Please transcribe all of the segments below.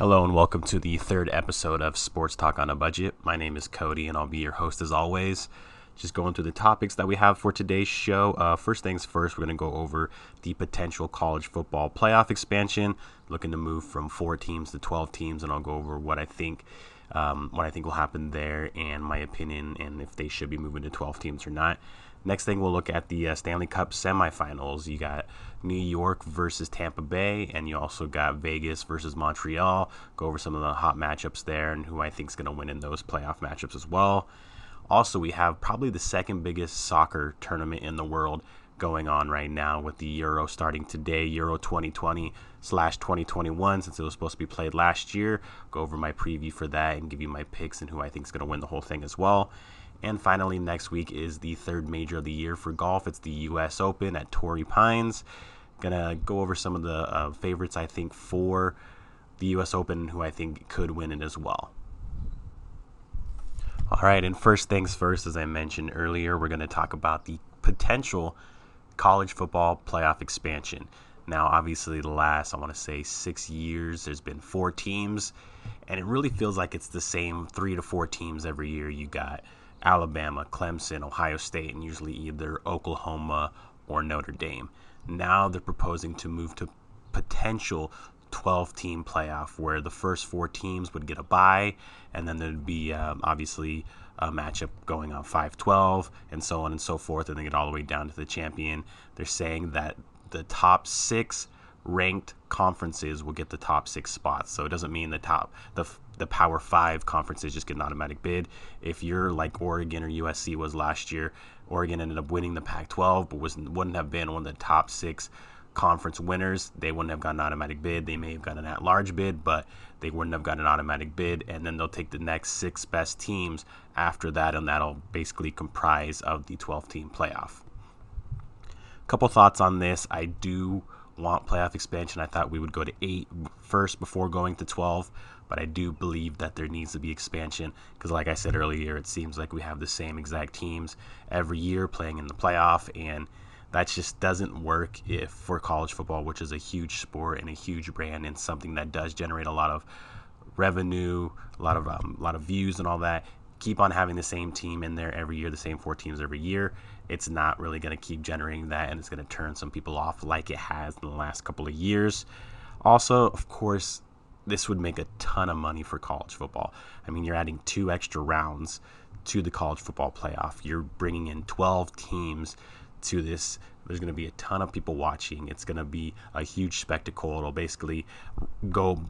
Hello and welcome to the third episode of Sports Talk on a Budget. My name is Cody and I'll be your host as always. Just going through the topics that we have for today's show. Uh, first things first, we're going to go over the potential college football playoff expansion, looking to move from four teams to 12 teams, and I'll go over what I think. Um, what I think will happen there, and my opinion, and if they should be moving to 12 teams or not. Next thing, we'll look at the uh, Stanley Cup semifinals. You got New York versus Tampa Bay, and you also got Vegas versus Montreal. Go over some of the hot matchups there and who I think is going to win in those playoff matchups as well. Also, we have probably the second biggest soccer tournament in the world going on right now with the Euro starting today, Euro 2020 slash 2021, since it was supposed to be played last year. Go over my preview for that and give you my picks and who I think is going to win the whole thing as well. And finally, next week is the third major of the year for golf. It's the U.S. Open at Torrey Pines. Gonna go over some of the uh, favorites I think for the U.S. Open, who I think could win it as well. All right, and first things first, as I mentioned earlier, we're going to talk about the potential college football playoff expansion. Now, obviously, the last, I want to say, six years, there's been four teams, and it really feels like it's the same three to four teams every year. You got Alabama, Clemson, Ohio State, and usually either Oklahoma or Notre Dame. Now they're proposing to move to potential 12 team playoff where the first four teams would get a bye, and then there'd be um, obviously a matchup going on 5 12, and so on and so forth, and they get all the way down to the champion. They're saying that the top six ranked conferences will get the top six spots. So it doesn't mean the top the the Power Five conferences just get an automatic bid. If you're like Oregon or USC was last year, Oregon ended up winning the Pac-12, but was wouldn't have been one of the top six conference winners. They wouldn't have gotten an automatic bid. They may have gotten an at-large bid, but they wouldn't have gotten an automatic bid. And then they'll take the next six best teams after that, and that'll basically comprise of the 12-team playoff. Couple thoughts on this. I do want playoff expansion. I thought we would go to eight first before going to 12, but I do believe that there needs to be expansion because, like I said earlier, it seems like we have the same exact teams every year playing in the playoff, and that just doesn't work if for college football, which is a huge sport and a huge brand and something that does generate a lot of revenue, a lot of um, a lot of views and all that. Keep on having the same team in there every year, the same four teams every year it's not really going to keep generating that and it's going to turn some people off like it has in the last couple of years. Also, of course, this would make a ton of money for college football. I mean, you're adding two extra rounds to the college football playoff. You're bringing in 12 teams to this. There's going to be a ton of people watching. It's going to be a huge spectacle. It'll basically go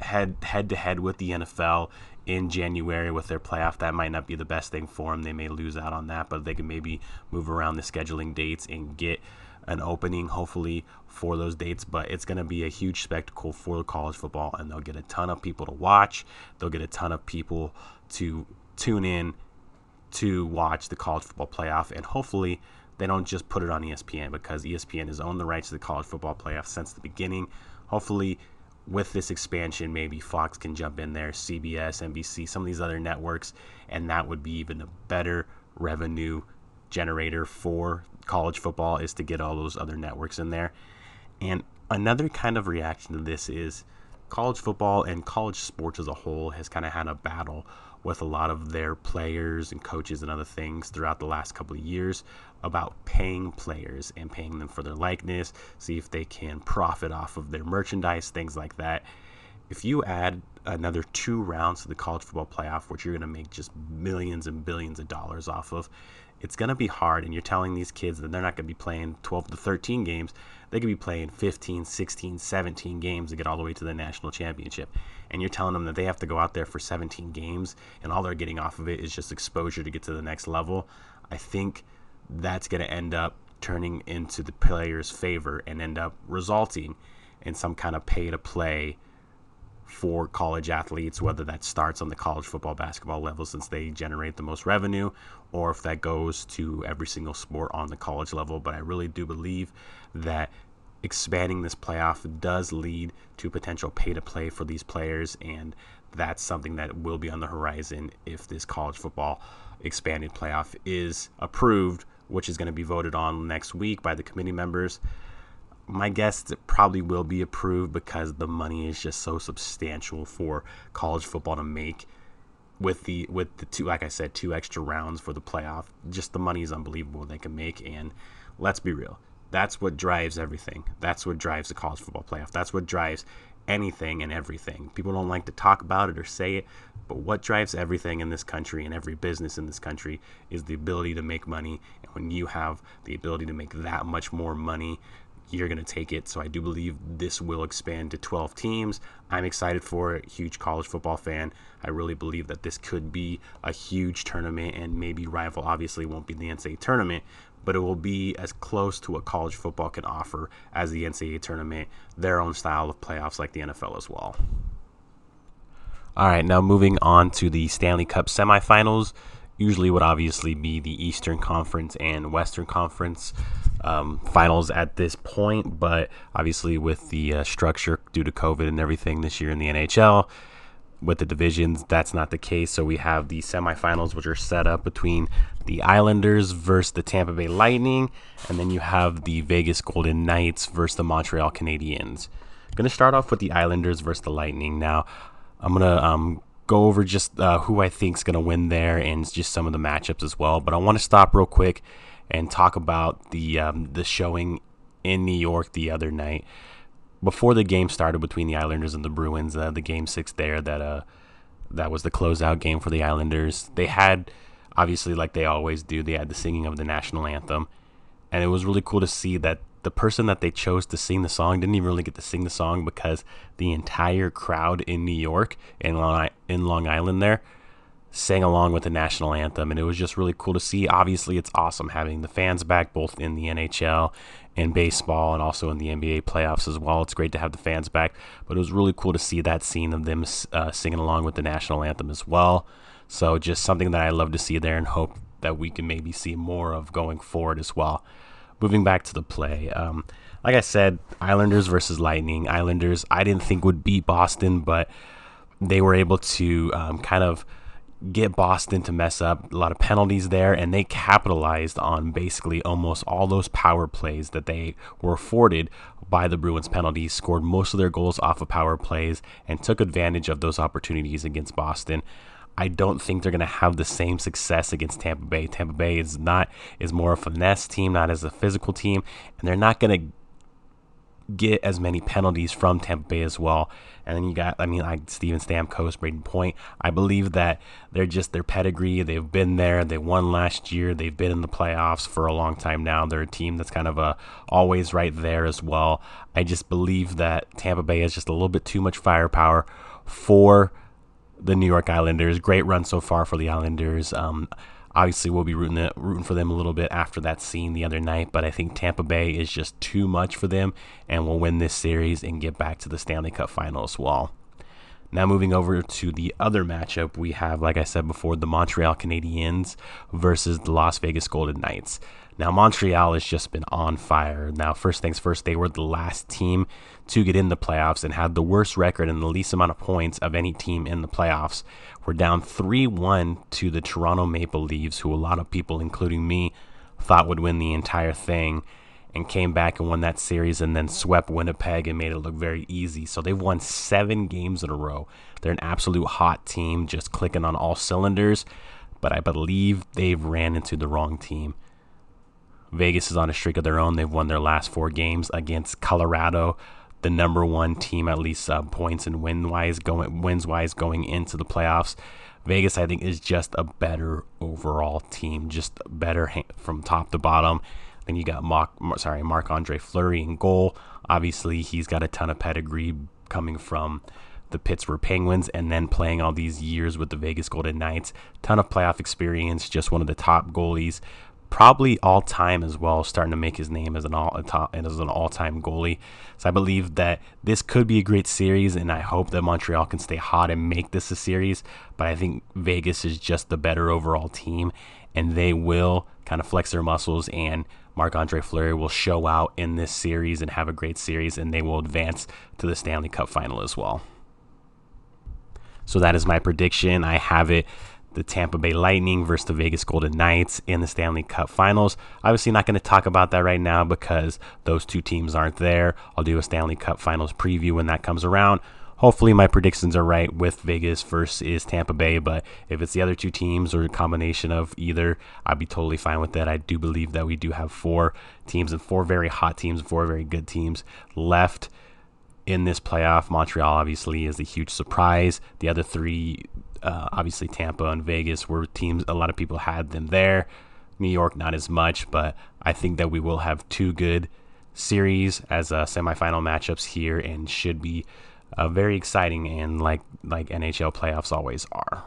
head head to head with the NFL in January with their playoff. That might not be the best thing for them. They may lose out on that, but they can maybe move around the scheduling dates and get an opening, hopefully, for those dates. But it's going to be a huge spectacle for college football, and they'll get a ton of people to watch. They'll get a ton of people to tune in to watch the college football playoff, and hopefully, they don't just put it on ESPN because ESPN has owned the rights to the college football playoff since the beginning. Hopefully, with this expansion, maybe Fox can jump in there, CBS, NBC, some of these other networks, and that would be even a better revenue generator for college football is to get all those other networks in there. And another kind of reaction to this is college football and college sports as a whole has kind of had a battle with a lot of their players and coaches and other things throughout the last couple of years about paying players and paying them for their likeness, see if they can profit off of their merchandise, things like that. If you add another two rounds to the college football playoff, which you're going to make just millions and billions of dollars off of, it's going to be hard. And you're telling these kids that they're not going to be playing 12 to 13 games. They could be playing 15, 16, 17 games to get all the way to the national championship. And you're telling them that they have to go out there for 17 games and all they're getting off of it is just exposure to get to the next level. I think that's going to end up turning into the player's favor and end up resulting in some kind of pay to play for college athletes, whether that starts on the college football basketball level since they generate the most revenue, or if that goes to every single sport on the college level. But I really do believe that expanding this playoff does lead to potential pay to play for these players, and that's something that will be on the horizon if this college football expanded playoff is approved, which is going to be voted on next week by the committee members. My guess it probably will be approved because the money is just so substantial for college football to make with the with the two like I said two extra rounds for the playoff. Just the money is unbelievable they can make and let's be real that's what drives everything. That's what drives the college football playoff. That's what drives anything and everything. People don't like to talk about it or say it but what drives everything in this country and every business in this country is the ability to make money. And when you have the ability to make that much more money you're going to take it. So I do believe this will expand to 12 teams. I'm excited for it. Huge college football fan. I really believe that this could be a huge tournament and maybe rival. Obviously, won't be the NCAA tournament, but it will be as close to what college football can offer as the NCAA tournament, their own style of playoffs like the NFL as well. All right, now moving on to the Stanley Cup semifinals usually would obviously be the Eastern Conference and Western Conference um, finals at this point. But obviously, with the uh, structure due to COVID and everything this year in the NHL, with the divisions, that's not the case. So we have the semifinals, which are set up between the Islanders versus the Tampa Bay Lightning, and then you have the Vegas Golden Knights versus the Montreal Canadiens. I'm to start off with the Islanders versus the Lightning. Now, I'm to um, go over just uh, who I think is going to win there and just some of the matchups as well. But I want to stop real quick and talk about the um, the showing in New York the other night before the game started between the Islanders and the Bruins. Uh, the game six there that uh that was the closeout game for the Islanders. They had obviously like they always do. They had the singing of the national anthem, and it was really cool to see that the person that they chose to sing the song didn't even really get to sing the song because the entire crowd in New York in Long, in Long Island there sang along with the national anthem and it was just really cool to see obviously it's awesome having the fans back both in the NHL and baseball and also in the NBA playoffs as well it's great to have the fans back but it was really cool to see that scene of them uh, singing along with the national anthem as well so just something that I love to see there and hope that we can maybe see more of going forward as well moving back to the play. Um, like I said, Islanders versus Lightning. Islanders, I didn't think would beat Boston, but they were able to um, kind of get Boston to mess up a lot of penalties there, and they capitalized on basically almost all those power plays that they were afforded by the Bruins penalties, scored most of their goals off of power plays, and took advantage of those opportunities against Boston. I don't think they're going to have the same success against Tampa Bay. Tampa Bay is not is more of a finesse team, not as a physical team, and they're not going to get as many penalties from Tampa Bay as well. And then you got, I mean, like Steven Stamkos, Brayden Point. I believe that they're just their pedigree. They've been there. They won last year. They've been in the playoffs for a long time now. They're a team that's kind of a always right there as well. I just believe that Tampa Bay has just a little bit too much firepower for the New York Islanders. Great run so far for the Islanders. Um, obviously, we'll be rooting, rooting for them a little bit after that scene the other night, but I think Tampa Bay is just too much for them and will win this series and get back to the Stanley Cup final as well. Now, moving over to the other matchup, we have, like I said before, the Montreal Canadiens versus the Las Vegas Golden Knights. Now, Montreal has just been on fire. Now, first things first, they were the last team to get in the playoffs and had the worst record and the least amount of points of any team in the playoffs. We're down 3 1 to the Toronto Maple Leafs, who a lot of people, including me, thought would win the entire thing and came back and won that series and then swept Winnipeg and made it look very easy. So they've won seven games in a row. They're an absolute hot team, just clicking on all cylinders. But I believe they've ran into the wrong team. Vegas is on a streak of their own. They've won their last four games against Colorado, the number one team, at least uh, points and win wise going wins wise going into the playoffs. Vegas, I think, is just a better overall team, just better from top to bottom. Then you got Mark, sorry, Marc Andre Fleury in goal. Obviously, he's got a ton of pedigree coming from the Pittsburgh Penguins and then playing all these years with the Vegas Golden Knights. Ton of playoff experience, just one of the top goalies probably all time as well, starting to make his name as an all as an all time goalie. So I believe that this could be a great series, and I hope that Montreal can stay hot and make this a series. But I think Vegas is just the better overall team, and they will kind of flex their muscles and. Marc Andre Fleury will show out in this series and have a great series, and they will advance to the Stanley Cup final as well. So that is my prediction. I have it the Tampa Bay Lightning versus the Vegas Golden Knights in the Stanley Cup Finals. Obviously, not going to talk about that right now because those two teams aren't there. I'll do a Stanley Cup Finals preview when that comes around. Hopefully, my predictions are right with Vegas versus Tampa Bay, but if it's the other two teams or a combination of either, I'd be totally fine with that. I do believe that we do have four teams and four very hot teams, four very good teams left in this playoff. Montreal obviously is a huge surprise. The other three uh, obviously, Tampa and Vegas were teams, a lot of people had them there. New York, not as much, but I think that we will have two good series as uh, semifinal matchups here and should be uh, very exciting and like like NHL playoffs always are.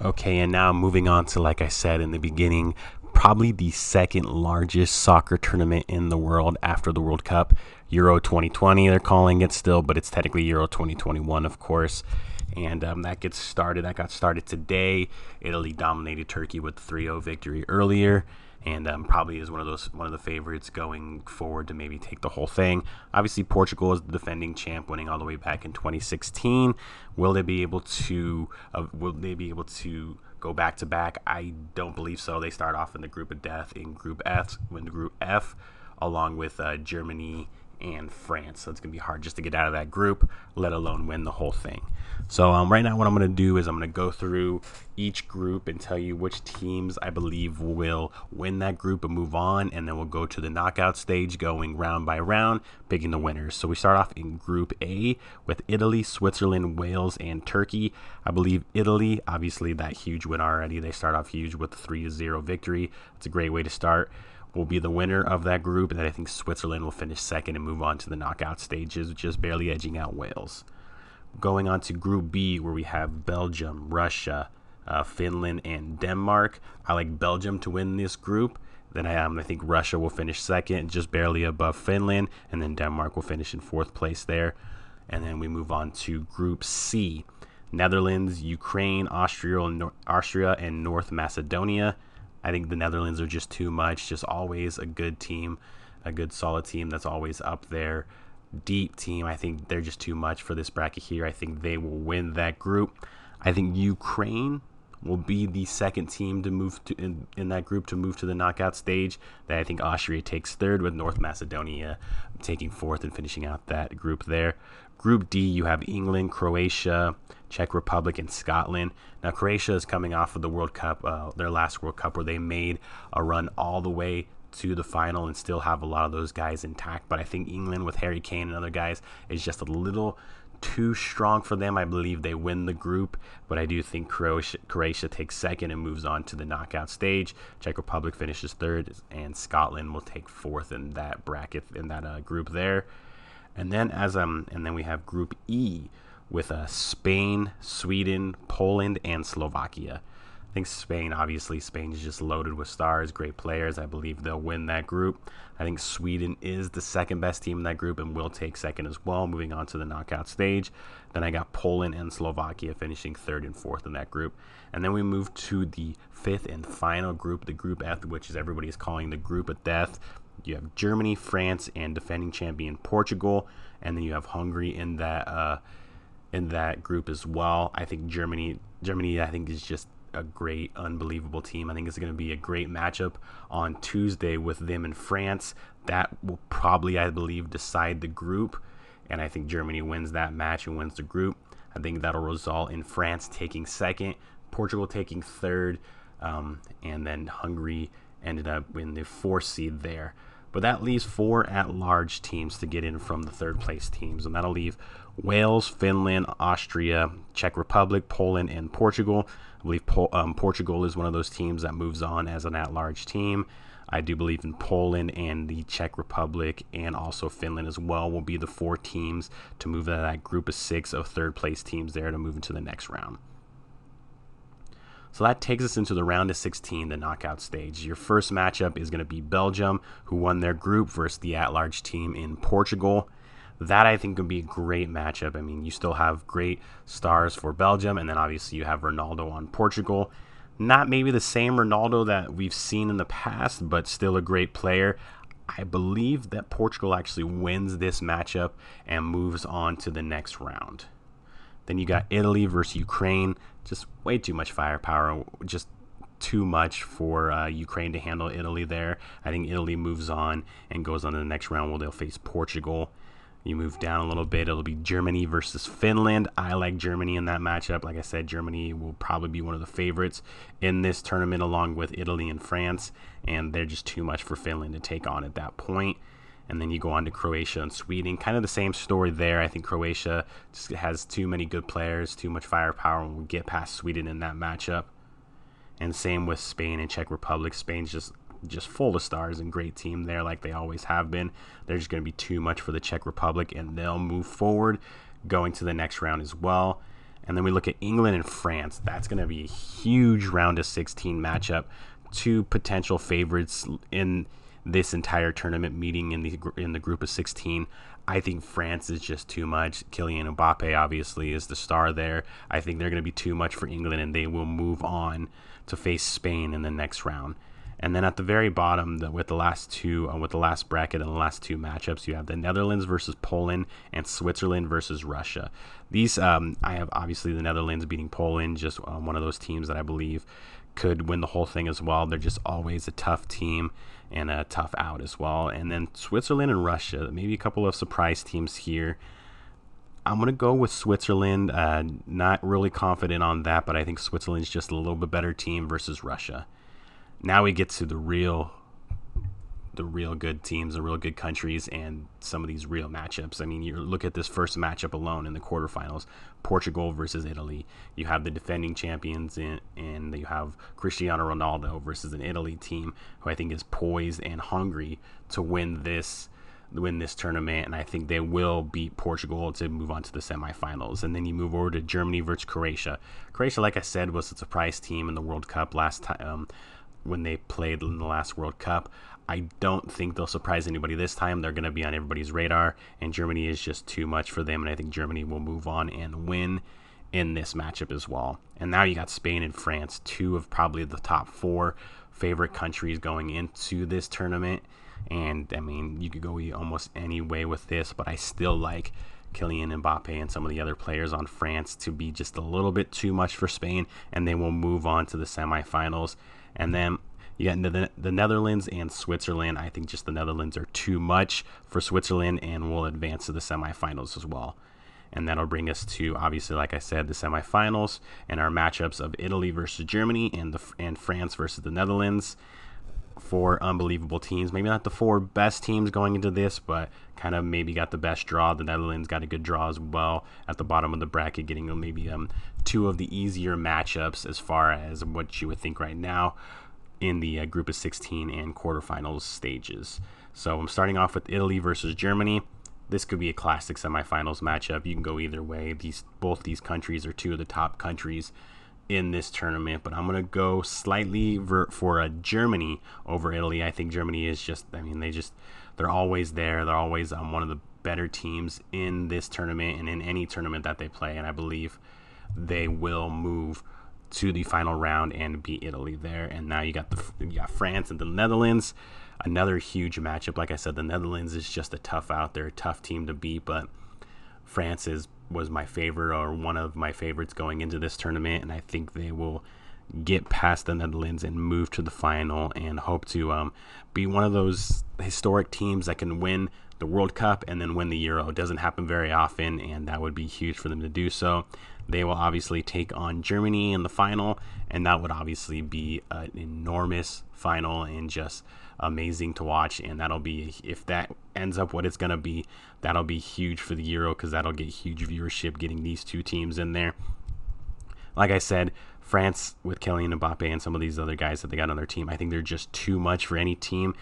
Okay, and now moving on to like I said in the beginning, probably the second largest soccer tournament in the world after the World Cup, Euro 2020 they're calling it still, but it's technically Euro 2021 of course and um, that gets started. That got started today. Italy dominated Turkey with 3-0 victory earlier, and um, probably is one of those one of the favorites going forward to maybe take the whole thing. Obviously, Portugal is the defending champ, winning all the way back in 2016. Will they be able to? Uh, will they be able to? Go back to back? I don't believe so. They start off in the group of death in Group F, in Group F, along with uh, Germany and France. So it's going to be hard just to get out of that group, let alone win the whole thing. So um, right now, what I'm going to do is I'm going to go through each group and tell you which teams I believe will win that group and move on, and then we'll go to the knockout stage, going round by round, picking the winners. So we start off in Group A with Italy, Switzerland, Wales, and Turkey. I believe Italy, obviously that huge win already. They start off huge with a 3-0 victory. It's a great way to start will be the winner of that group, and then I think Switzerland will finish second and move on to the knockout stages, just barely edging out Wales. Going on to Group B, where we have Belgium, Russia, uh, Finland, and Denmark. I like Belgium to win this group. Then I, um, I think Russia will finish second, just barely above Finland, and then Denmark will finish in fourth place there. And then we move on to Group C. Netherlands, Ukraine, Austria, Austria, and North Macedonia. I think the Netherlands are just too much. Just always a good team, a good solid team that's always up there. Deep team. I think they're just too much for this bracket here. I think they will win that group. I think Ukraine will be the second team to move to in, in that group to move to the knockout stage. That I think Austria takes third, with North Macedonia taking fourth and finishing out that group there. Group D, you have England, Croatia, Czech Republic, and Scotland. Now, Croatia is coming off of the World Cup, uh, their last World Cup, where they made a run all the way to the final and still have a lot of those guys intact. But I think England, with Harry Kane and other guys, is just a little too strong for them. I believe they win the group, but I do think Croatia, Croatia takes second and moves on to the knockout stage. Czech Republic finishes third, and Scotland will take fourth in that bracket in that uh, group there. And then as um and then we have Group E with uh, Spain, Sweden, Poland, and Slovakia. I think Spain, obviously, Spain is just loaded with stars, great players. I believe they'll win that group. I think Sweden is the second best team in that group and will take second as well, moving on to the knockout stage. Then I got Poland and Slovakia finishing third and fourth in that group. And then we move to the fifth and final group, the Group F, which is everybody is calling the Group of Death. You have Germany, France, and defending champion Portugal, and then you have Hungary in that uh, in that group as well. I think Germany, Germany, I think is just a great, unbelievable team. I think it's going to be a great matchup on Tuesday with them and France. That will probably, I believe, decide the group, and I think Germany wins that match and wins the group. I think that'll result in France taking second, Portugal taking third, um, and then Hungary ended up in the fourth seed there. But that leaves four at large teams to get in from the third place teams. And that'll leave Wales, Finland, Austria, Czech Republic, Poland, and Portugal. I believe po- um, Portugal is one of those teams that moves on as an at large team. I do believe in Poland and the Czech Republic and also Finland as well will be the four teams to move out of that group of six of third place teams there to move into the next round. So that takes us into the round of 16, the knockout stage. Your first matchup is going to be Belgium, who won their group, versus the at large team in Portugal. That I think would be a great matchup. I mean, you still have great stars for Belgium, and then obviously you have Ronaldo on Portugal. Not maybe the same Ronaldo that we've seen in the past, but still a great player. I believe that Portugal actually wins this matchup and moves on to the next round. Then you got Italy versus Ukraine. Just way too much firepower. Just too much for uh, Ukraine to handle Italy there. I think Italy moves on and goes on to the next round where they'll face Portugal. You move down a little bit, it'll be Germany versus Finland. I like Germany in that matchup. Like I said, Germany will probably be one of the favorites in this tournament, along with Italy and France, and they're just too much for Finland to take on at that point. And then you go on to Croatia and Sweden. Kind of the same story there. I think Croatia just has too many good players, too much firepower, and will get past Sweden in that matchup. And same with Spain and Czech Republic. Spain's just just full of stars and great team there, like they always have been. They're just going to be too much for the Czech Republic, and they'll move forward, going to the next round as well. And then we look at England and France. That's going to be a huge round of 16 matchup. Two potential favorites in this entire tournament meeting in the in the group of 16. I think France is just too much. Kylian Mbappe obviously is the star there. I think they're going to be too much for England, and they will move on to face Spain in the next round. And then at the very bottom, the, with the last two, uh, with the last bracket and the last two matchups, you have the Netherlands versus Poland and Switzerland versus Russia. These, um, I have obviously the Netherlands beating Poland, just um, one of those teams that I believe could win the whole thing as well. They're just always a tough team and a tough out as well. And then Switzerland and Russia, maybe a couple of surprise teams here. I'm going to go with Switzerland. Uh, not really confident on that, but I think Switzerland's just a little bit better team versus Russia now we get to the real the real good teams, the real good countries, and some of these real matchups. I mean, you look at this first matchup alone in the quarterfinals Portugal versus Italy. You have the defending champions, in, and you have Cristiano Ronaldo versus an Italy team who I think is poised and hungry to win this win this tournament and I think they will beat Portugal to move on to the semifinals. And then you move over to Germany versus Croatia. Croatia, like I said, was a surprise team in the World Cup last time. Um, when they played in the last World Cup. I don't think they'll surprise anybody this time. They're going to be on everybody's radar, and Germany is just too much for them. And I think Germany will move on and win in this matchup as well. And now you got Spain and France, two of probably the top four favorite countries going into this tournament. And I mean, you could go almost any way with this, but I still like Kylian Mbappe and some of the other players on France to be just a little bit too much for Spain, and they will move on to the semifinals. And then you into the, the Netherlands and Switzerland. I think just the Netherlands are too much for Switzerland and will advance to the semifinals as well. And that'll bring us to obviously, like I said, the semifinals and our matchups of Italy versus Germany and the and France versus the Netherlands. Four unbelievable teams. Maybe not the four best teams going into this, but kind of maybe got the best draw. The Netherlands got a good draw as well at the bottom of the bracket, getting maybe um, two of the easier matchups as far as what you would think right now in the uh, group of 16 and quarterfinals stages. So I'm starting off with Italy versus Germany. This could be a classic semifinals matchup. You can go either way. These both these countries are two of the top countries in this tournament, but I'm gonna go slightly ver- for a Germany over Italy. I think Germany is just, I mean, they just they're always there. They're always um, one of the better teams in this tournament and in any tournament that they play. And I believe they will move to the final round and beat Italy there. And now you got the you got France and the Netherlands. Another huge matchup. Like I said, the Netherlands is just a tough out. They're a tough team to beat, but France is was my favorite or one of my favorites going into this tournament, and I think they will get past the Netherlands and move to the final and hope to um, be one of those historic teams that can win the World Cup and then win the Euro. It doesn't happen very often, and that would be huge for them to do so. They will obviously take on Germany in the final, and that would obviously be an enormous final and just amazing to watch. And that'll be, if that ends up what it's going to be, that'll be huge for the Euro because that'll get huge viewership getting these two teams in there. Like I said, France with Kylian Mbappe and some of these other guys that they got on their team, I think they're just too much for any team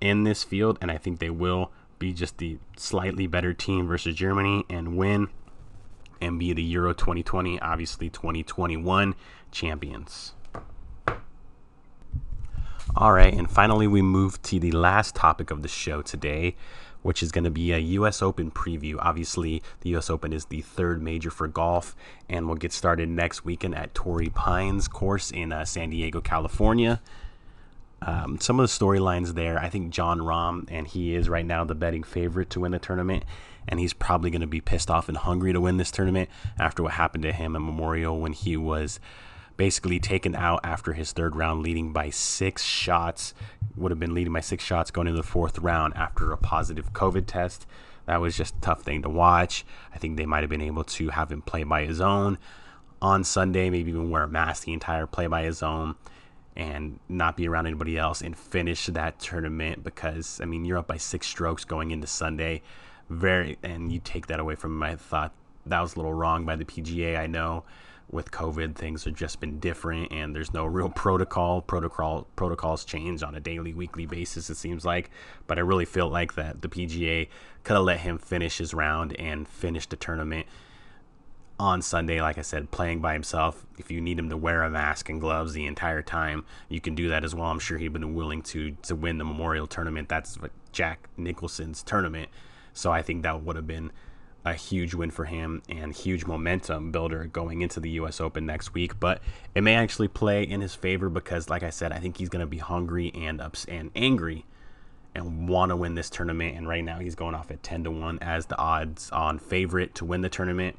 in this field, and I think they will be just the slightly better team versus Germany and win and be the Euro 2020, obviously 2021 champions. All right, and finally, we move to the last topic of the show today, which is going to be a U.S. Open preview. Obviously, the U.S. Open is the third major for golf, and we'll get started next weekend at Torrey Pines course in uh, San Diego, California. Um, some of the storylines there, I think Jon Rahm, and he is right now the betting favorite to win the tournament. and he's probably going to be pissed off and hungry to win this tournament after what happened to him at Memorial when he was basically taken out after his third round, leading by six shots. Would have been leading by six shots going into the fourth round after a positive COVID test. That was just a tough thing to watch. I think they might have been able to have him play by his own on Sunday, maybe even wear a mask the entire play by his own and not be around anybody else and finish that tournament because I mean you're up by six strokes going into Sunday. Very and you take that away from my thought that was a little wrong by the PGA. I know with COVID things have just been different and there's no real protocol. Protocol protocols change on a daily, weekly basis, it seems like. But I really feel like that the PGA could have let him finish his round and finish the tournament on Sunday, like I said, playing by himself. If you need him to wear a mask and gloves the entire time, you can do that as well. I'm sure he'd been willing to to win the Memorial Tournament. That's Jack Nicholson's tournament. So I think that would have been a huge win for him and huge momentum builder going into the U.S. Open next week. But it may actually play in his favor because, like I said, I think he's going to be hungry and ups and angry and want to win this tournament. And right now, he's going off at ten to one as the odds on favorite to win the tournament.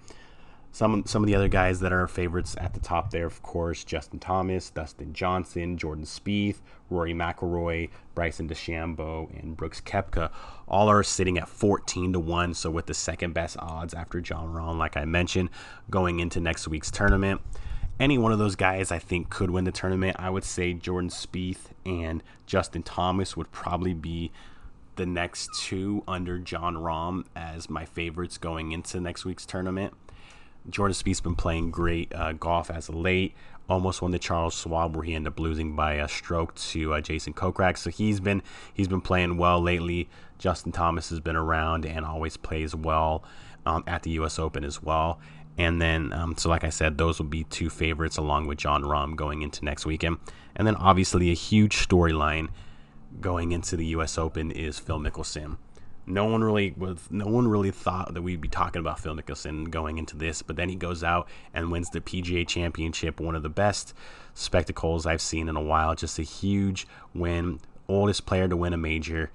Some some of the other guys that are favorites at the top there, of course, Justin Thomas, Dustin Johnson, Jordan Spieth, Rory McIlroy, Bryson DeChambeau, and Brooks Koepka, all are sitting at 14 to one. So with the second best odds after Jon Rahm, like I mentioned, going into next week's tournament. Any one of those guys I think could win the tournament. I would say Jordan Spieth and Justin Thomas would probably be the next two under Jon Rahm as my favorites going into next week's tournament. Jordan Spieth's been playing great uh, golf as of late. Almost won the Charles Schwab where he ended up losing by a stroke to uh, Jason Kokrak. So he's been he's been playing well lately. Justin Thomas has been around and always plays well um, at the U.S. Open as well. And then, um, so like I said, those will be two favorites along with Jon Rahm going into next weekend. And then obviously a huge storyline going into the U.S. Open is Phil Mickelson no one really was no one really thought that we'd be talking about Phil Mickelson going into this, but then he goes out and wins the PGA Championship, one of the best spectacles I've seen in a while. Just a huge win, oldest player to win a major,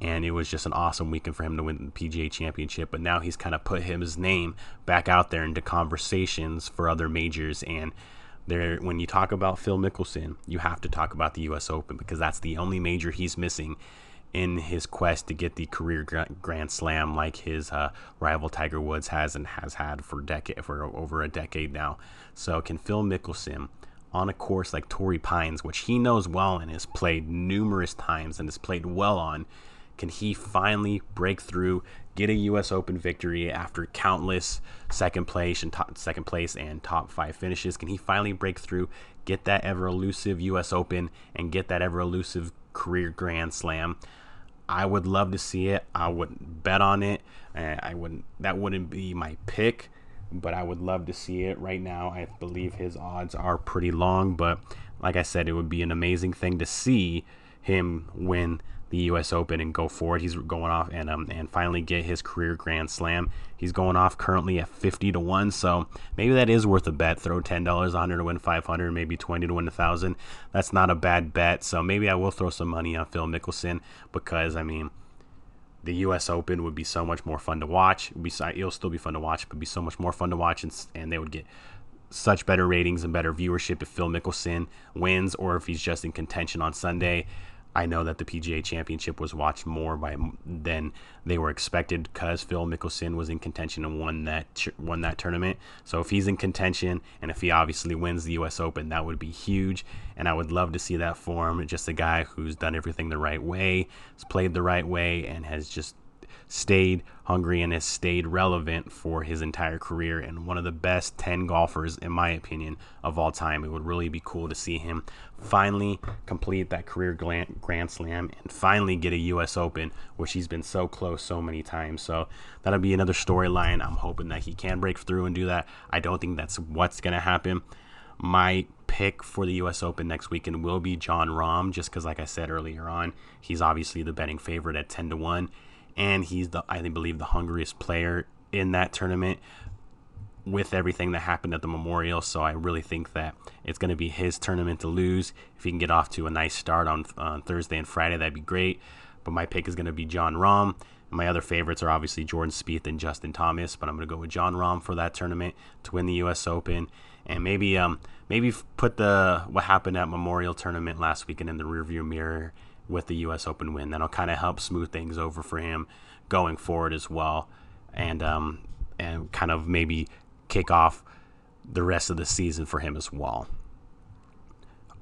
and it was just an awesome weekend for him to win the PGA Championship. But now he's kind of put his name back out there into conversations for other majors and. There, when you talk about Phil Mickelson, you have to talk about the U.S. Open because that's the only major he's missing in his quest to get the career Grand Slam like his uh, rival Tiger Woods has and has had for decade for over a decade now. So can Phil Mickelson on a course like Torrey Pines, which he knows well and has played numerous times and has played well on, can he finally break through, get a U.S. Open victory after countless second place and top, second place and top five finishes? Can he finally break through, get that ever elusive U.S. Open, and get that ever elusive career Grand Slam? I would love to see it. I would bet on it. I wouldn't. That wouldn't be my pick, but I would love to see it. Right now, I believe his odds are pretty long, but like I said, it would be an amazing thing to see him win the U.S. Open and go forward. He's going off and um, and finally get his career Grand Slam. He's going off currently at fifty to one, so maybe that is worth a bet. Throw ten dollars it to win five hundred, maybe twenty to win a thousand. That's not a bad bet. So maybe I will throw some money on Phil Mickelson because I mean. The U.S. Open would be so much more fun to watch. It'll, be, it'll still be fun to watch, but be so much more fun to watch, and, and they would get such better ratings and better viewership if Phil Mickelson wins or if he's just in contention on Sunday. I know that the PGA Championship was watched more by than they were expected because Phil Mickelson was in contention and won that won that tournament. So if he's in contention and if he obviously wins the U.S. Open, that would be huge. And I would love to see that for him. Just a guy who's done everything the right way, has played the right way, and has just stayed hungry and has stayed relevant for his entire career and one of the best 10 golfers, in my opinion, of all time. It would really be cool to see him finally complete that career Grand Slam and finally get a U.S. Open, which he's been so close so many times. So that'll be another storyline. I'm hoping that he can break through and do that. I don't think that's what's going to happen. My pick for the U.S. Open next weekend will be Jon Rahm, just because, like I said earlier on, he's obviously the betting favorite at 10 to 1 and he's the I believe the hungriest player in that tournament with everything that happened at the Memorial. So I really think that it's going to be his tournament to lose. If he can get off to a nice start on, Thursday and Friday, that'd be great. But my pick is going to be Jon Rahm. My other favorites are obviously Jordan Spieth and Justin Thomas, but I'm going to go with Jon Rahm for that tournament to win the U.S. Open, and maybe um maybe put the what happened at Memorial Tournament last weekend in the rearview mirror with the U.S. Open win. That'll kind of help smooth things over for him going forward as well, and um and kind of maybe kick off the rest of the season for him as well.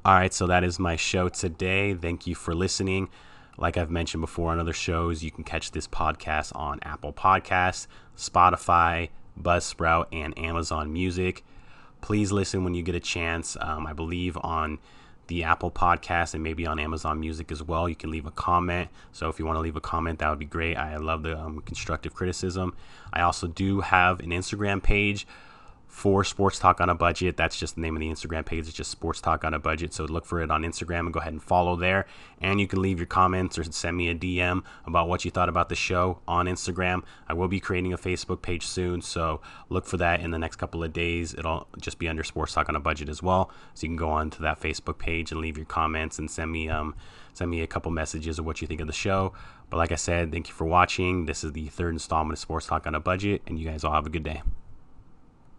All right, so that is my show today. Thank you for listening. Like I've mentioned before on other shows, you can catch this podcast on Apple Podcasts, Spotify, Buzzsprout, and Amazon Music. Please listen when you get a chance. Um, I believe on the Apple Podcast and maybe on Amazon Music as well. You can leave a comment. So if you want to leave a comment, that would be great. I love the um, constructive criticism. I also do have an Instagram page for Sports Talk on a Budget. That's just the name of the Instagram page. It's just Sports Talk on a Budget. So look for it on Instagram and go ahead and follow there. And you can leave your comments or send me a DM about what you thought about the show on Instagram. I will be creating a Facebook page soon. So look for that in the next couple of days. It'll just be under Sports Talk on a Budget as well. So you can go on to that Facebook page and leave your comments and send me um, send me a couple messages of what you think of the show. But like I said, thank you for watching. This is the third installment of Sports Talk on a Budget, and you guys all have a good day.